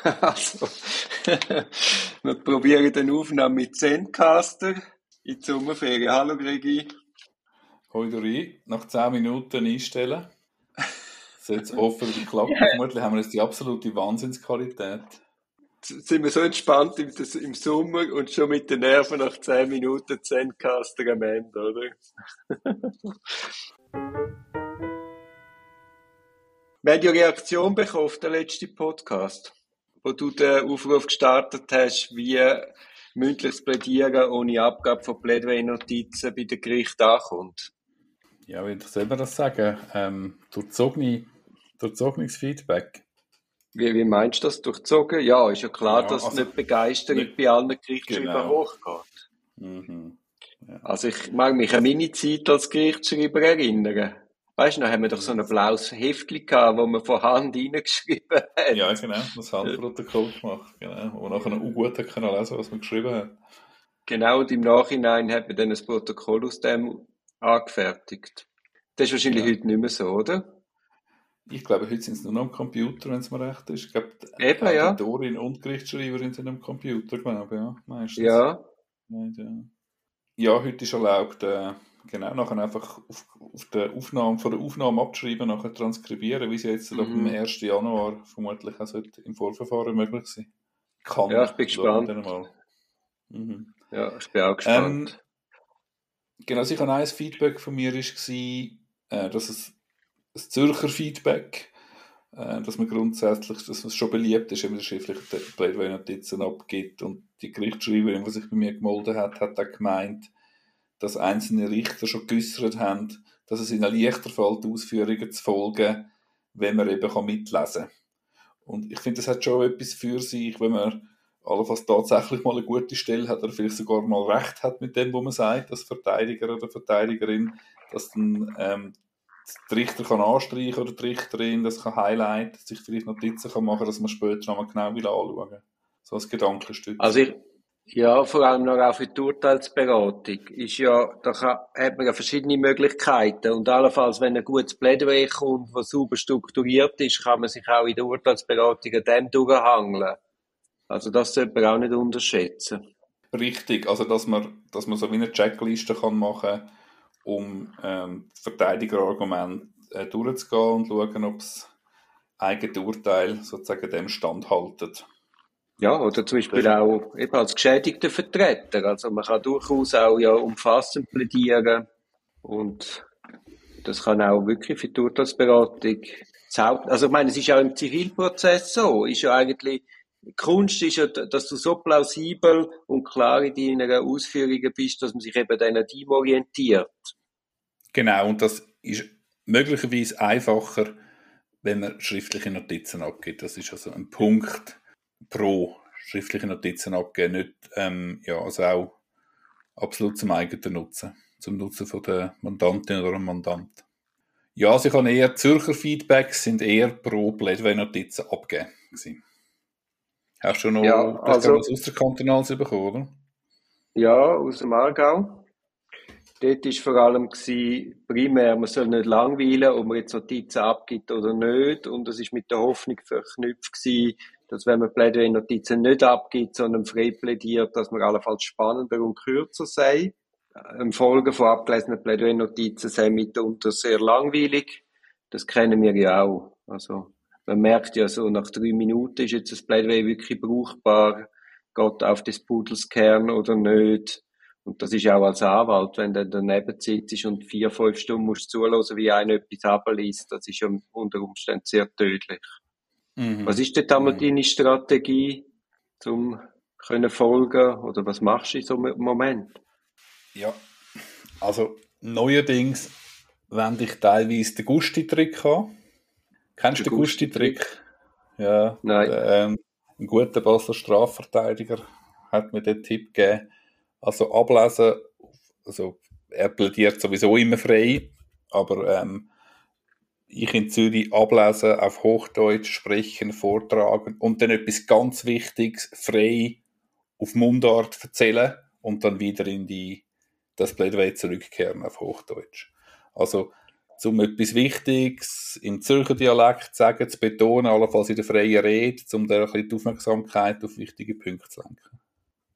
Also, wir probieren den Aufnahme mit Zencaster in die Sommerferien. Hallo Gregi. Hoi Dori, nach 10 Minuten einstellen. Ist jetzt offen geklappt. Yeah. Vermutlich haben wir jetzt die absolute Wahnsinnsqualität. Sind wir so entspannt im, im, Sommer und schon mit den Nerven nach 10 Minuten Zencaster am Ende, oder? Wir haben ja Reaktion bekommen auf den letzten Podcast, wo du den Aufruf gestartet hast, wie mündliches Plädieren ohne Abgabe von Plädoyer-Notizen bei den Gerichten ankommt. Ja, wie soll man das sagen? Ähm, durchzogene, durchzogenes Feedback. Wie, wie meinst du das? Durchzogen? Ja, ist ja klar, ja, dass also, nicht Begeisterung nicht, bei allen Gerichtsschreibern genau. hochgeht. Mhm. Ja. Also ich mag mich an meine Zeit als Gerichtsschreiber erinnern. Weißt du, noch haben wir doch so ein blaues Heftchen gehabt, wo man von Hand reingeschrieben hat. Ja, genau, das Handprotokoll gemacht, genau. Wo nachher auch gut hat können lesen, was man geschrieben hat. Genau, und im Nachhinein hat man dann ein Protokoll aus dem angefertigt. Das ist wahrscheinlich ja. heute nicht mehr so, oder? Ich glaube, heute sind es nur noch am Computer, wenn es mir recht ist. Ich glaube, Eben, ja. Autorin und Gerichtsschreiberin sind am Computer, glaube ich, ja, meistens. Ja. Ja, ja heute ist erlaubt, äh, Genau, nachher einfach auf, auf der Aufnahme, von der Aufnahme abschreiben, nachher transkribieren, wie es jetzt mhm. ab dem 1. Januar vermutlich auch im Vorverfahren möglich sein kann. Ja, ich bin gespannt. Mhm. Ja, ich bin auch gespannt. Ähm, genau, sicher ein Feedback von mir war, äh, dass es ein Zürcher Feedback, äh, dass man grundsätzlich, dass es schon beliebt ist, wenn man schriftliche Plädoyer-Notizen abgibt und die Gerichtsschreiberin, die sich bei mir gemeldet hat, hat auch gemeint, dass einzelne Richter schon geäußert haben, dass es ihnen leichter fällt, Ausführungen zu folgen, wenn man eben mitlesen kann. Und ich finde, das hat schon etwas für sich, wenn man allenfalls tatsächlich mal eine gute Stelle hat oder vielleicht sogar mal recht hat mit dem, was man sagt, als Verteidiger oder Verteidigerin, dass dann ähm, der Richter kann anstreichen oder die Richterin das kann highlighten, sich vielleicht Notizen kann machen, dass man später nochmal genau will anschauen. So als Gedankenstück. Also ich, ja, vor allem noch auch für die Urteilsberatung. Ist ja, da kann, hat man ja verschiedene Möglichkeiten. Und allenfalls, wenn ein gutes Plädoyer kommt, das sauber strukturiert ist, kann man sich auch in der Urteilsberatung an dem durchhangeln. Also das sollte man auch nicht unterschätzen. Richtig, also dass man, dass man so wie eine Checkliste kann machen um ähm, Verteidigerargumente äh, durchzugehen und schauen, ob das eigene Urteil sozusagen dem standhaltet. Ja, oder zum Beispiel auch eben als geschädigter Vertreter. Also man kann durchaus auch ja umfassend plädieren und das kann auch wirklich für die Urteilsberatung also ich meine, es ist auch im Zivilprozess so, ist ja eigentlich, Kunst ist ja, dass du so plausibel und klar in deinen Ausführungen bist, dass man sich eben an dem orientiert. Genau, und das ist möglicherweise einfacher, wenn man schriftliche Notizen abgibt. Das ist also ein Punkt, pro schriftliche Notizen abgeben, nicht, ähm, ja, also auch absolut zum eigenen Nutzen, zum Nutzen von der Mandantin oder dem Mandant. Ja, also ich habe eher Zürcher Feedbacks sind eher pro Plädoyer-Notizen abgeben Hast du noch ja, also, das der Kantonals bekommen, oder? Ja, aus dem Aargau. Dort war vor allem gewesen, primär, man soll nicht langweilen, ob man jetzt Notizen abgibt oder nicht. Und das ist mit der Hoffnung verknüpft gewesen, dass wenn man Plädoyer-Notizen nicht abgibt, sondern frei plädiert, dass man allenfalls spannender und kürzer sei. Im Folge von abgelesenen Plädoyer-Notizen sei mitunter sehr langweilig. Das kennen wir ja auch. Also, man merkt ja so, nach drei Minuten ist jetzt das Plädoyer wirklich brauchbar, geht auf des Pudels Kern oder nicht. Und das ist auch als Anwalt, wenn du daneben sitzt und vier, fünf Stunden musst zuhören, wie einer etwas abliest, das ist unter Umständen sehr tödlich. Mhm. Was ist denn einmal mhm. deine Strategie, um können folgen oder was machst du in so einem Moment? Ja, also neuerdings wende ich teilweise den Gusti-Trick an. Kennst du den Gusti-Trick? Ja, Nein. Der, ähm, ein guter Basler Strafverteidiger hat mir den Tipp gegeben. Also ablesen, also er plädiert sowieso immer frei, aber ähm, ich in Zürich ablesen, auf Hochdeutsch sprechen, vortragen und dann etwas ganz Wichtiges frei auf Mundart erzählen und dann wieder in die, das Plädoyer zurückkehren auf Hochdeutsch. Also um etwas Wichtiges im Zürcher Dialekt zu sagen, zu betonen, allenfalls in der freien Rede, um da ein bisschen die Aufmerksamkeit auf wichtige Punkte zu lenken.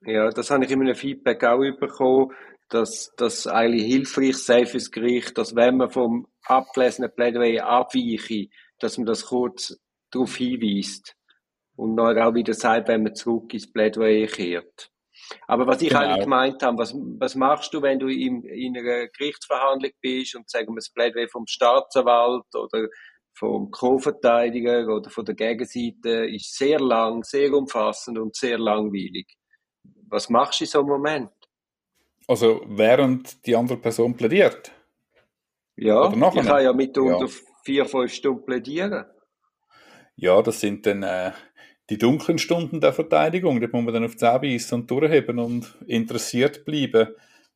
Ja, das habe ich in einem Feedback auch bekommen, dass das eigentlich hilfreich sei fürs Gericht, dass wenn man vom abgelesenen Plädoyer abweiche, dass man das kurz darauf hinweist und dann auch wieder sagt, wenn man zurück ins Plädoyer kehrt. Aber was ich genau. eigentlich gemeint habe, was, was machst du, wenn du in, in einer Gerichtsverhandlung bist und sagen wir das Plädoyer vom Staatsanwalt oder vom Co-Verteidiger oder von der Gegenseite ist sehr lang, sehr umfassend und sehr langweilig. Was machst du in so einem Moment? Also während die andere Person plädiert? Ja, ich kann ja mitunter ja. vier, fünf Stunden plädieren. Ja, das sind dann äh, die dunklen Stunden der Verteidigung. Da muss man dann auf die beißen und durchheben und interessiert bleiben.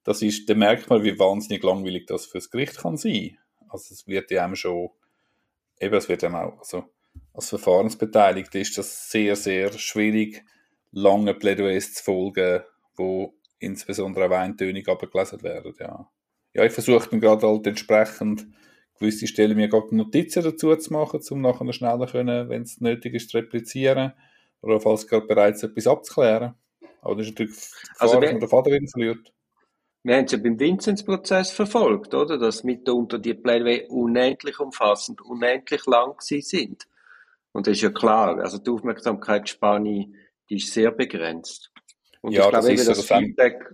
Das ist, da merkt man, wie wahnsinnig langweilig das fürs Gericht kann sein. Also es wird ja schon, eben, es wird ja auch, also als Verfahrensbeteiligter ist das sehr, sehr schwierig, lange Plädoyers zu folgen, wo insbesondere auch eintönig abgelesen werden, ja. Ja, ich versuche dann gerade halt entsprechend gewisse Stellen mir gerade Notizen dazu zu machen, um nachher schneller können, wenn es nötig ist, zu replizieren oder falls gerade bereits etwas abzuklären. Aber das ist natürlich also Gefahr, also wir, der Vater verliert. Wir haben es ja beim Vinzenz-Prozess verfolgt, oder? Dass mitunter die Plädoyer unendlich umfassend, unendlich lang sind. Und das ist ja klar, also die Aufmerksamkeitsspanne, die ist sehr begrenzt. Und ja, ich glaube, das, das Feedback...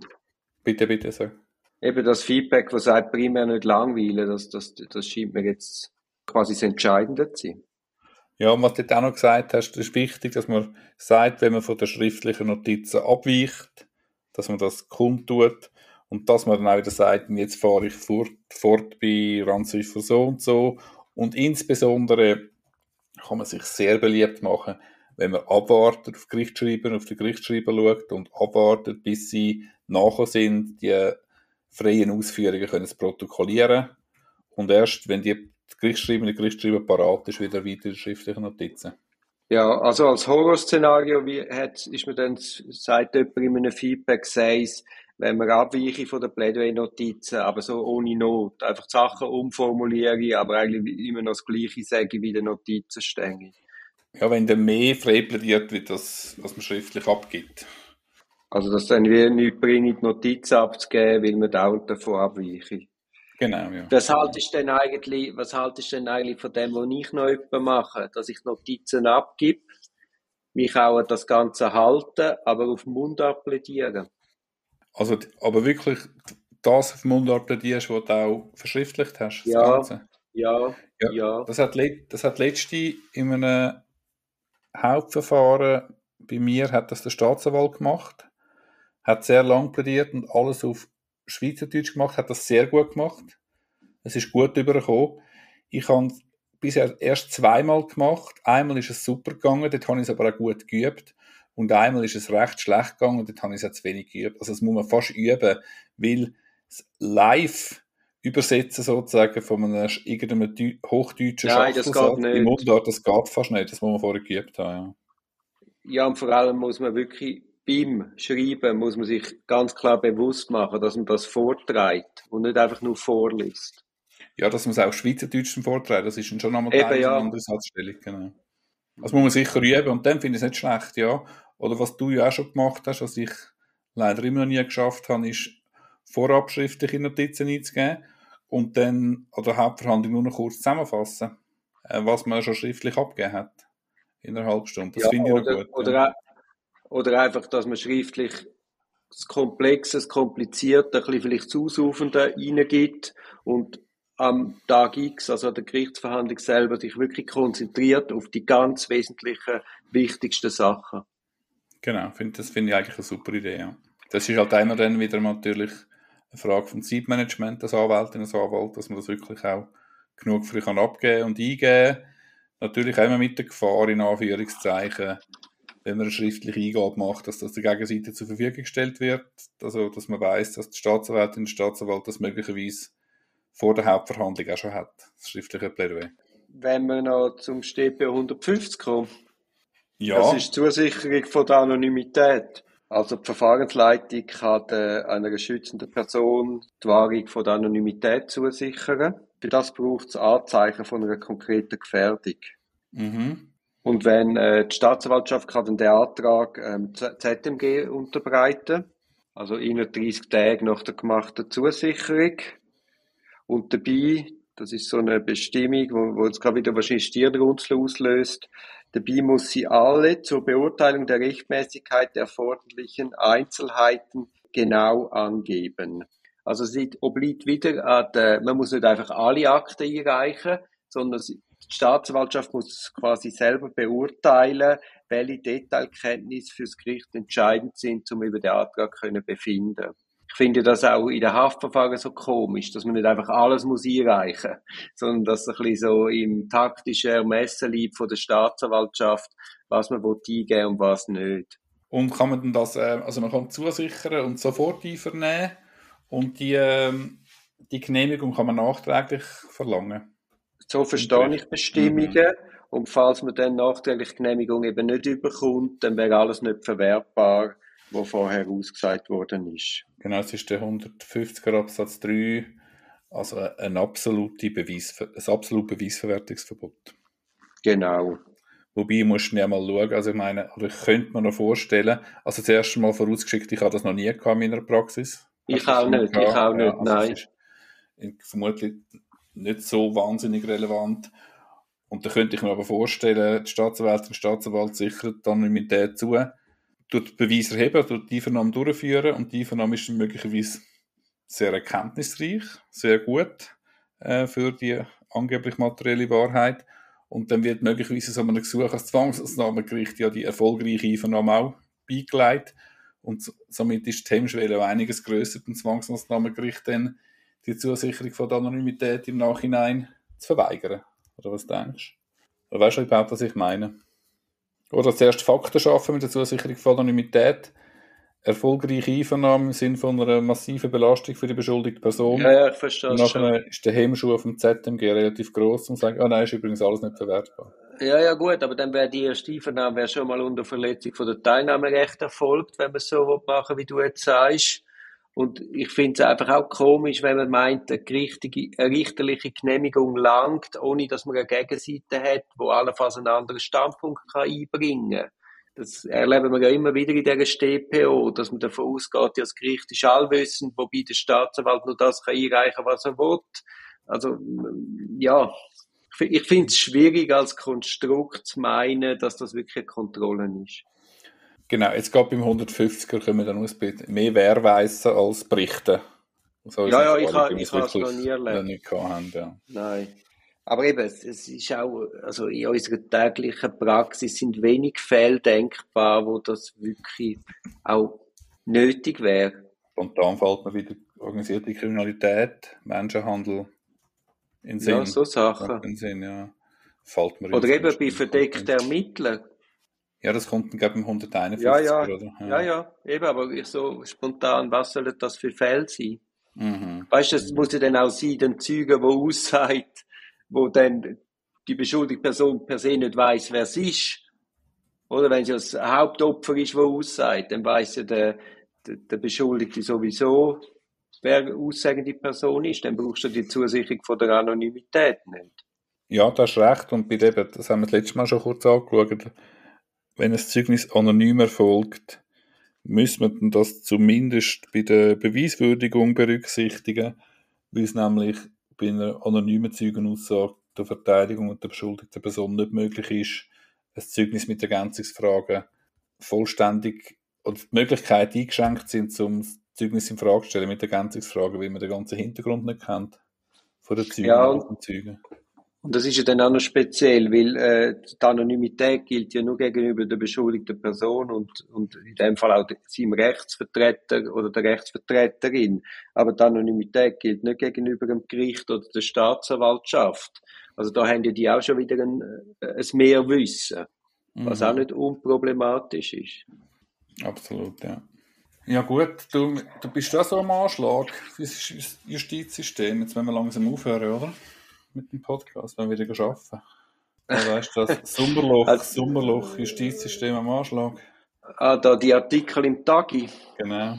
Bitte, bitte, sag eben das Feedback, was sagt primär nicht langweilen, das, das, das scheint mir jetzt quasi das Entscheidende zu sein. Ja, und was du auch noch gesagt hast, ist wichtig, dass man sagt, wenn man von der schriftlichen Notizen abweicht, dass man das kundtut und dass man dann auch wieder sagt, jetzt fahre ich fort, fort bei Ranziffer so und so und insbesondere kann man sich sehr beliebt machen, wenn man abwartet auf Gerichtsschreiber, auf die Gerichtsschreiber schaut und abwartet, bis sie nachher sind, die freien Ausführungen können zu protokollieren und erst, wenn die Gerichtsschreiber, die Gerichtsschreiber parat ist, wieder weiter schriftliche Notizen. Ja, also als Horrorszenario wie ist mir dann, sagt jemand in einem Feedback, sei wenn man abweiche von der Plädoyer-Notizen, aber so ohne Not, einfach die Sachen umformuliere, aber eigentlich immer noch das Gleiche sage wie die Notizen stehen. Ja, wenn dann mehr frei plädiert wird, das, was man schriftlich abgibt. Also, dass dann wie nicht bringt, Notizen abzugeben, weil man dauernd davon abweiche. Genau, ja. Was haltest du denn eigentlich, was haltest du denn eigentlich von dem, was ich noch etwa mache? Dass ich Notizen abgebe, mich auch an das Ganze halten, aber auf Mundart plädieren. Also, aber wirklich das auf Mundart plädierst, was du auch verschriftlicht hast, das ja, Ganze? Ja, ja, ja. Das hat, das hat letzte in einem Hauptverfahren bei mir hat das der Staatsanwalt gemacht hat sehr lang plädiert und alles auf Schweizerdeutsch gemacht, hat das sehr gut gemacht. Es ist gut übergekommen. Ich habe bisher erst zweimal gemacht. Einmal ist es super gegangen, dort habe ich es aber auch gut geübt. Und einmal ist es recht schlecht gegangen, dort habe ich es auch zu wenig geübt. Also das muss man fast üben, weil live übersetzen sozusagen von einem irgendeinem hochdeutschen Nein, das geht nicht. im Mundart, das geht fast nicht, das muss man vorher geübt haben. Ja. ja, und vor allem muss man wirklich beim Schreiben muss man sich ganz klar bewusst machen, dass man das vorträgt und nicht einfach nur vorliest. Ja, dass man es auch Schweizerdeutsch vorträgt, das ist schon nochmal Teil ja. eine andere Satzstellung. Genau. Das muss man sicher üben und dann finde ich es nicht schlecht, ja. Oder was du ja auch schon gemacht hast, was ich leider immer noch nie geschafft habe, ist vorab schriftliche Notizen einzugeben und dann an der Hauptverhandlung nur noch kurz zusammenfassen, äh, was man schon schriftlich abgegeben hat in einer halben Stunde. Das ja, finde ich oder, gut. Oder, ja. Oder einfach, dass man schriftlich das Komplexe, das Komplizierte, ein bisschen vielleicht das Ausaufende reingibt und am Tag X, also an der Gerichtsverhandlung selber, sich wirklich konzentriert auf die ganz wesentlichen, wichtigsten Sachen. Genau, find, das finde ich eigentlich eine super Idee. Ja. Das ist halt immer dann wieder natürlich eine Frage vom Zeitmanagement des Anwältin, des Anwalt, dass man das wirklich auch genug früh kann abgeben und eingeben. Natürlich immer mit der Gefahr, in Anführungszeichen, wenn man eine schriftliche Eingabe macht, dass das der Gegenseite zur Verfügung gestellt wird. Also, dass man weiß, dass die Staatsanwältin und der Staatsanwalt das möglicherweise vor der Hauptverhandlung auch schon hat, das schriftliche Plädoyer. Wenn wir noch zum StP 150 kommen. Ja. Das ist die Zusicherung von der Anonymität. Also die Verfahrensleitung kann einer schützenden Person die Wahrung von der Anonymität zusichern. Für das braucht es Anzeichen von einer konkreten Gefährdung. Mhm. Und wenn äh, die Staatsanwaltschaft kann dann den Antrag ähm, ZMG unterbreiten, also innerhalb 30 Tage nach der gemachten Zusicherung. Und dabei, das ist so eine Bestimmung, wo, wo jetzt gerade wieder wahrscheinlich Stirnrunzel auslöst, dabei muss sie alle zur Beurteilung der Rechtmäßigkeit der erforderlichen Einzelheiten genau angeben. Also es obliegt wieder an man muss nicht einfach alle Akten einreichen, sondern die Staatsanwaltschaft muss quasi selber beurteilen, welche Detailkenntnisse fürs Gericht entscheidend sind, um über den Antrag zu befinden. Ich finde das auch in den Haftverfahren so komisch, dass man nicht einfach alles muss einreichen muss, sondern dass es ein bisschen so im taktischen Ermessen liegt von der Staatsanwaltschaft, was man eingeben und was nicht. Und kann man dann das, äh, also man kann zusichern und sofort einvernehmen und die, ähm, die Genehmigung kann man nachträglich verlangen. So verstehe ich Bestimmungen. Mhm. Und falls man dann nachträglich Genehmigung eben nicht überkommt, dann wäre alles nicht verwertbar, was vorher ausgesagt worden ist. Genau, es ist der 150er Absatz 3, also ein, absolute Beweis, ein absolut Beweisverwertungsverbot. Genau. Wobei, ich muss ja mal schauen, also ich meine, oder ich könnte mir noch vorstellen, also das erste Mal vorausgeschickt, ich habe das noch nie gehabt in meiner Praxis. Ich auch nicht, ich auch nicht, ja, also nein. vermutlich nicht so wahnsinnig relevant. Und da könnte ich mir aber vorstellen, die Staatsanwältin, Staatsanwalt sichert die Anonymität zu, tut Beweis erheben, tut die Vernahme durchführen und die Vernahme ist möglicherweise sehr erkenntnisreich, sehr gut äh, für die angeblich materielle Wahrheit. Und dann wird möglicherweise so einem Gesuch als Zwangsmaßnahmengericht ja die erfolgreiche Einvernahme auch beigelegt. Und somit ist die Hemmschwelle einiges grösser, beim Zwangsmaßnahmengericht dann die Zusicherung von der Anonymität im Nachhinein zu verweigern. Oder was denkst du? Oder weißt du überhaupt, was ich meine? Oder zuerst Fakten schaffen mit der Zusicherung von Anonymität, erfolgreiche Einvernahme im Sinne von einer massiven Belastung für die beschuldigte Person. Ja, ja, ich verstehe Und nachher ist der Hemmschuh dem ZMG relativ groß und sagt, oh nein, ist übrigens alles nicht verwertbar. Ja, ja, gut, aber dann wäre die erste Einvernahme schon mal unter Verletzung von der Teilnahmerecht erfolgt, wenn man es so machen wie du jetzt sagst. Und ich finde es einfach auch komisch, wenn man meint, eine, gerichtige, eine richterliche Genehmigung langt, ohne dass man eine Gegenseite hat, wo allenfalls einen anderen Standpunkt kann einbringen kann. Das erleben wir ja immer wieder in dieser StPO, dass man davon ausgeht, das Gericht ist allwissend, wobei der Staatsanwalt nur das kann einreichen, was er will. Also, ja, ich finde es schwierig als Konstrukt zu meinen, dass das wirklich eine Kontrolle ist. Genau, jetzt geht beim 150er können wir dann ausbilden. Mehr Wehrweisen als Berichten. So ja, ja, ich, habe es noch nie erlebt. Nicht haben, ja. Nein. Aber eben, es, es ist auch, also in unserer täglichen Praxis sind wenig Fälle denkbar, wo das wirklich auch nötig wäre. Und dann fällt mir wieder organisierte Kriminalität, Menschenhandel, in Sinn. Ja, so Sachen. In Sinn, ja. Fällt mir oder eben bei verdeckten Ermittlern. Ja, das dann, glaube ich, 151, ja, ja. oder? Ja. ja, ja, eben, aber ich so spontan, was sollen das für Fälle sein? Mhm. Weißt du, es muss ja dann auch sein, den Zeugen, der aussagt, wo dann die beschuldigte Person per se nicht weiß, wer es ist. Oder wenn sie das Hauptopfer ist, der aussagt, dann weiß ja der, der, der Beschuldigte sowieso, wer aussagende Person ist, dann brauchst du die Zusicherung von der Anonymität nicht. Ja, das ist recht. Und bei dem, das haben wir das letzte Mal schon kurz angeschaut, wenn ein Zeugnis anonym erfolgt, muss man das zumindest bei der Beweiswürdigung berücksichtigen, weil es nämlich bei einer anonymen Zeugenaussage der Verteidigung und der beschuldigten Person nicht möglich ist, ein Zeugnis mit Ergänzungsfragen vollständig oder die Möglichkeit eingeschränkt sind, zum Zeugnis in Frage zu stellen mit Ergänzungsfragen, weil man den ganzen Hintergrund nicht kennt von der Zeugen ja, und Zeugen. Und das ist ja dann auch noch speziell, weil äh, die Anonymität gilt ja nur gegenüber der beschuldigten Person und, und in dem Fall auch seinem Rechtsvertreter oder der Rechtsvertreterin. Aber die Anonymität gilt nicht gegenüber dem Gericht oder der Staatsanwaltschaft. Also da haben ja die auch schon wieder ein, äh, ein Mehrwissen, was mhm. auch nicht unproblematisch ist. Absolut, ja. Ja gut, du, du bist ja so am Anschlag für das Justizsystem. Jetzt wollen wir langsam aufhören, oder? Mit dem Podcast, wenn wir wieder arbeiten. Ja, weißt du, das Sommerloch, also, Sommerloch, Justizsystem am Anschlag. Ah, da die Artikel im Tagi. Genau.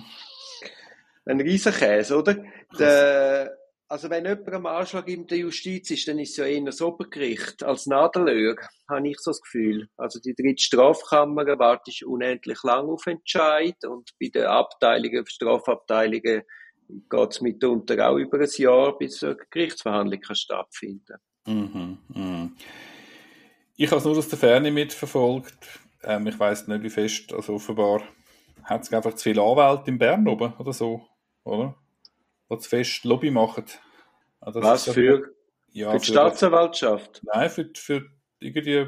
Ein Riesenkäse, oder? Der, Also wenn jemand am Anschlag in der Justiz ist, dann ist es ja eher das Obergericht als Nadelöhr, habe ich so das Gefühl. Also die dritte Strafkammer wartet unendlich lang auf Entscheid und bei den Abteilungen, Strafabteilungen geht es mitunter auch über ein Jahr, bis eine Gerichtsverhandlung kann stattfinden mhm, mh. Ich habe es nur aus der Ferne mitverfolgt. Ähm, ich weiß nicht, wie fest, also offenbar hat es einfach zu viele Anwälte in Bern oben oder so, oder? die zu fest Lobby machen. Also Was für, ja, für die für Staatsanwaltschaft? Das, nein, für, für irgendwie,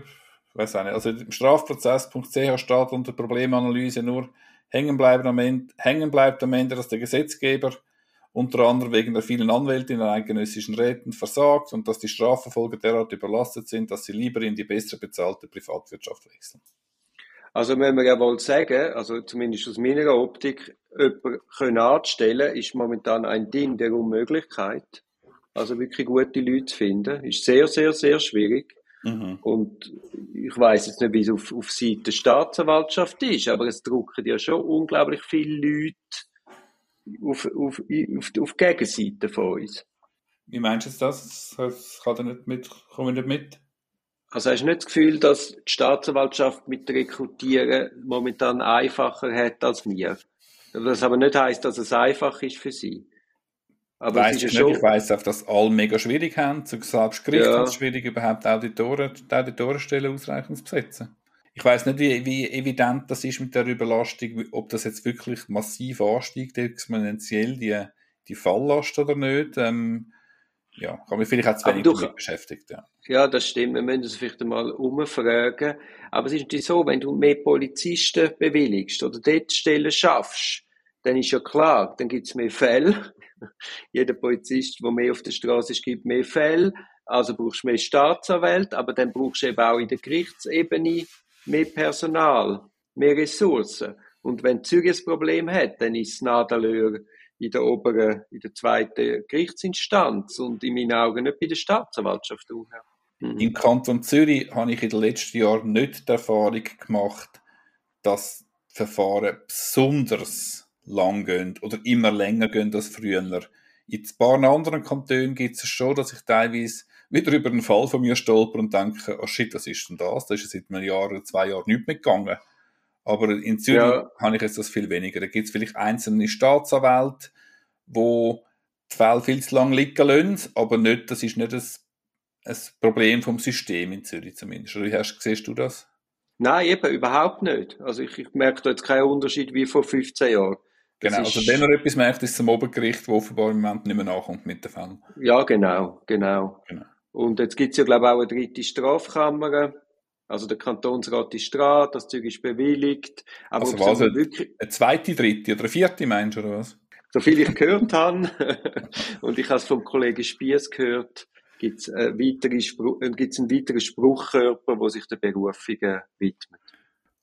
weiß auch nicht. Also im Strafprozess.ch steht unter Problemanalyse nur hängen bleiben am Ende, hängen bleibt am Ende, dass der Gesetzgeber unter anderem wegen der vielen Anwälte in den eidgenössischen Räten versagt und dass die Strafverfolger derart überlastet sind, dass sie lieber in die besser bezahlte Privatwirtschaft wechseln. Also wenn wir ja wohl sagen, also zumindest aus meiner Optik, jemanden können anzustellen, ist momentan ein Ding der Unmöglichkeit. Also wirklich gute Leute zu finden, ist sehr, sehr, sehr schwierig. Mhm. Und ich weiß jetzt nicht, wie es auf, auf Seite der Staatsanwaltschaft ist, aber es drucken ja schon unglaublich viele Leute auf, auf, auf, auf die Gegenseite von uns. Wie meinst du das? Das kann er nicht mit, kommen nicht mit? Also hast du nicht das Gefühl, dass die Staatsanwaltschaft mit Rekrutieren momentan einfacher hat als wir? Das aber nicht heißt, dass es einfach ist für sie. Aber weiss ich, schon... ich weiss auch, dass alle mega schwierig haben. Selbst Gericht ja. hat es schwierig, überhaupt Auditoren, die Auditorenstellen ausreichend zu besetzen. Ich weiß nicht, wie, wie, evident das ist mit der Überlastung, ob das jetzt wirklich massiv ansteigt, exponentiell die, die Falllast oder nicht. Ähm, ja, kann mich vielleicht auch zu wenig damit beschäftigt. Ja. ja, das stimmt. Wir müssen das vielleicht einmal umfragen. Aber es ist natürlich so, wenn du mehr Polizisten bewilligst oder dort Stellen schaffst, dann ist ja klar, dann gibt es mehr Fälle. Jeder Polizist, der mehr auf der Straße ist, gibt mehr Fälle. Also brauchst du mehr Staatsanwälte, aber dann brauchst du eben auch in der Gerichtsebene mehr Personal, mehr Ressourcen. Und wenn Zürich ein Problem hat, dann ist es Nadelöhr in der oberen, in der zweiten Gerichtsinstanz und in meinen Augen nicht bei der Staatsanwaltschaft. Mhm. Im Kanton Zürich habe ich in den letzten Jahren nicht die Erfahrung gemacht, dass Verfahren besonders lang gehen oder immer länger gehen als früher. In ein paar anderen Kantonen gibt es schon, dass ich teilweise wieder über einen Fall von mir stolper und denke, oh shit, was ist denn das? Da ist ja seit einem Jahr oder zwei Jahren nicht mehr gegangen. Aber in Zürich ja. habe ich jetzt das viel weniger. Da gibt es vielleicht einzelne Staatsanwälte, wo die Fälle viel zu lange liegen lassen, aber nicht, das ist nicht ein, ein Problem vom System in Zürich zumindest. Oder wie hast, siehst du das? Nein, eben überhaupt nicht. Also ich, ich merke da jetzt keinen Unterschied wie vor 15 Jahren. Das genau, also wenn er etwas merkt, ist es zum Obergericht, wo offenbar im Moment nicht mehr nachkommt mit den Fällen. Ja, genau, genau. genau. Und jetzt gibt es ja, glaube ich, auch eine dritte Strafkammer also der Kantonsrat ist dran, das Zeug ist bewilligt. Aber also was, wirklich... eine zweite, dritte oder vierte meinst du, oder was? So viel ich gehört habe, und ich habe es vom Kollegen Spies gehört, gibt es einen weiteren, Spruch, äh, gibt's einen weiteren Spruchkörper, der sich der Berufungen widmet.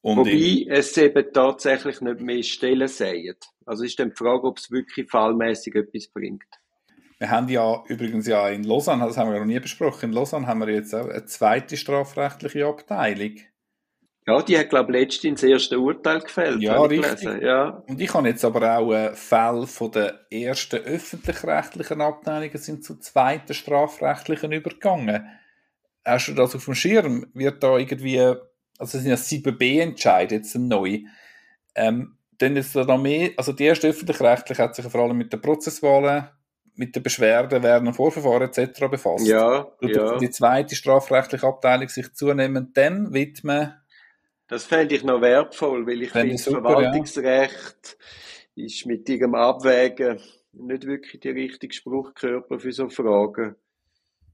Und Wobei es eben tatsächlich nicht mehr Stellen sehen. Also ist dann die Frage, ob es wirklich fallmäßig etwas bringt. Wir haben ja übrigens ja in Lausanne, das haben wir noch nie besprochen, in Lausanne haben wir jetzt auch eine zweite strafrechtliche Abteilung. Ja, die hat, glaube ich, letztens das erste Urteil gefällt. Ja, richtig. Ja. Und ich habe jetzt aber auch äh, Fälle von der ersten öffentlich-rechtlichen Abteilungen sind zu zweiten strafrechtlichen übergegangen. Hast du das auf dem Schirm? Wird da irgendwie, also es sind ja 7b-Entscheid jetzt neu. Ähm, dann ist da mehr, also die erste öffentlich-rechtliche hat sich vor allem mit der Prozesswahlen mit der Beschwerde dem Vorverfahren etc. befasst. Ja, ja. Die zweite strafrechtliche Abteilung sich zunehmend dann widmen. Das fände ich noch wertvoll, weil ich finde, Verwaltungsrecht ja. ist mit ihrem Abwägen nicht wirklich der richtige Spruchkörper für so Fragen.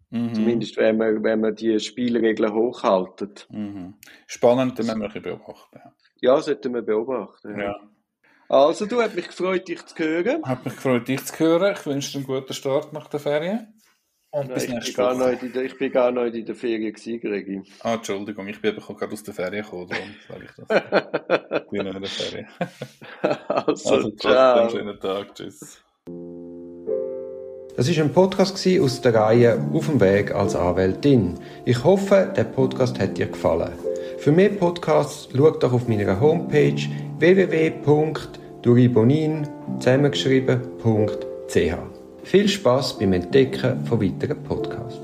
Mhm. Zumindest wenn man, wenn man die Spielregeln hochhaltet. Mhm. Spannend, dann müssen wir beobachten. Ja, sollten wir beobachten. Ja. Also, du, hat mich gefreut, dich zu hören. Hat mich gefreut, dich zu hören. Ich wünsche dir einen guten Start nach der Ferien. Und Nein, bis nächste Woche. Der, ich bin gar nicht in der Ferien gewesen. Ah, Entschuldigung, ich bin gerade aus der Ferien gekommen, darum sage ich das. ich bin noch in der Ferien. also, also ciao. Einen schönen Tag, tschüss. Das war ein Podcast aus der Reihe Auf dem Weg als Anwältin. Ich hoffe, der Podcast hat dir gefallen. Für mehr Podcasts schau doch auf meiner Homepage duribonin zusammengeschrieben.ch. Viel Spaß beim Entdecken von weiteren Podcasts.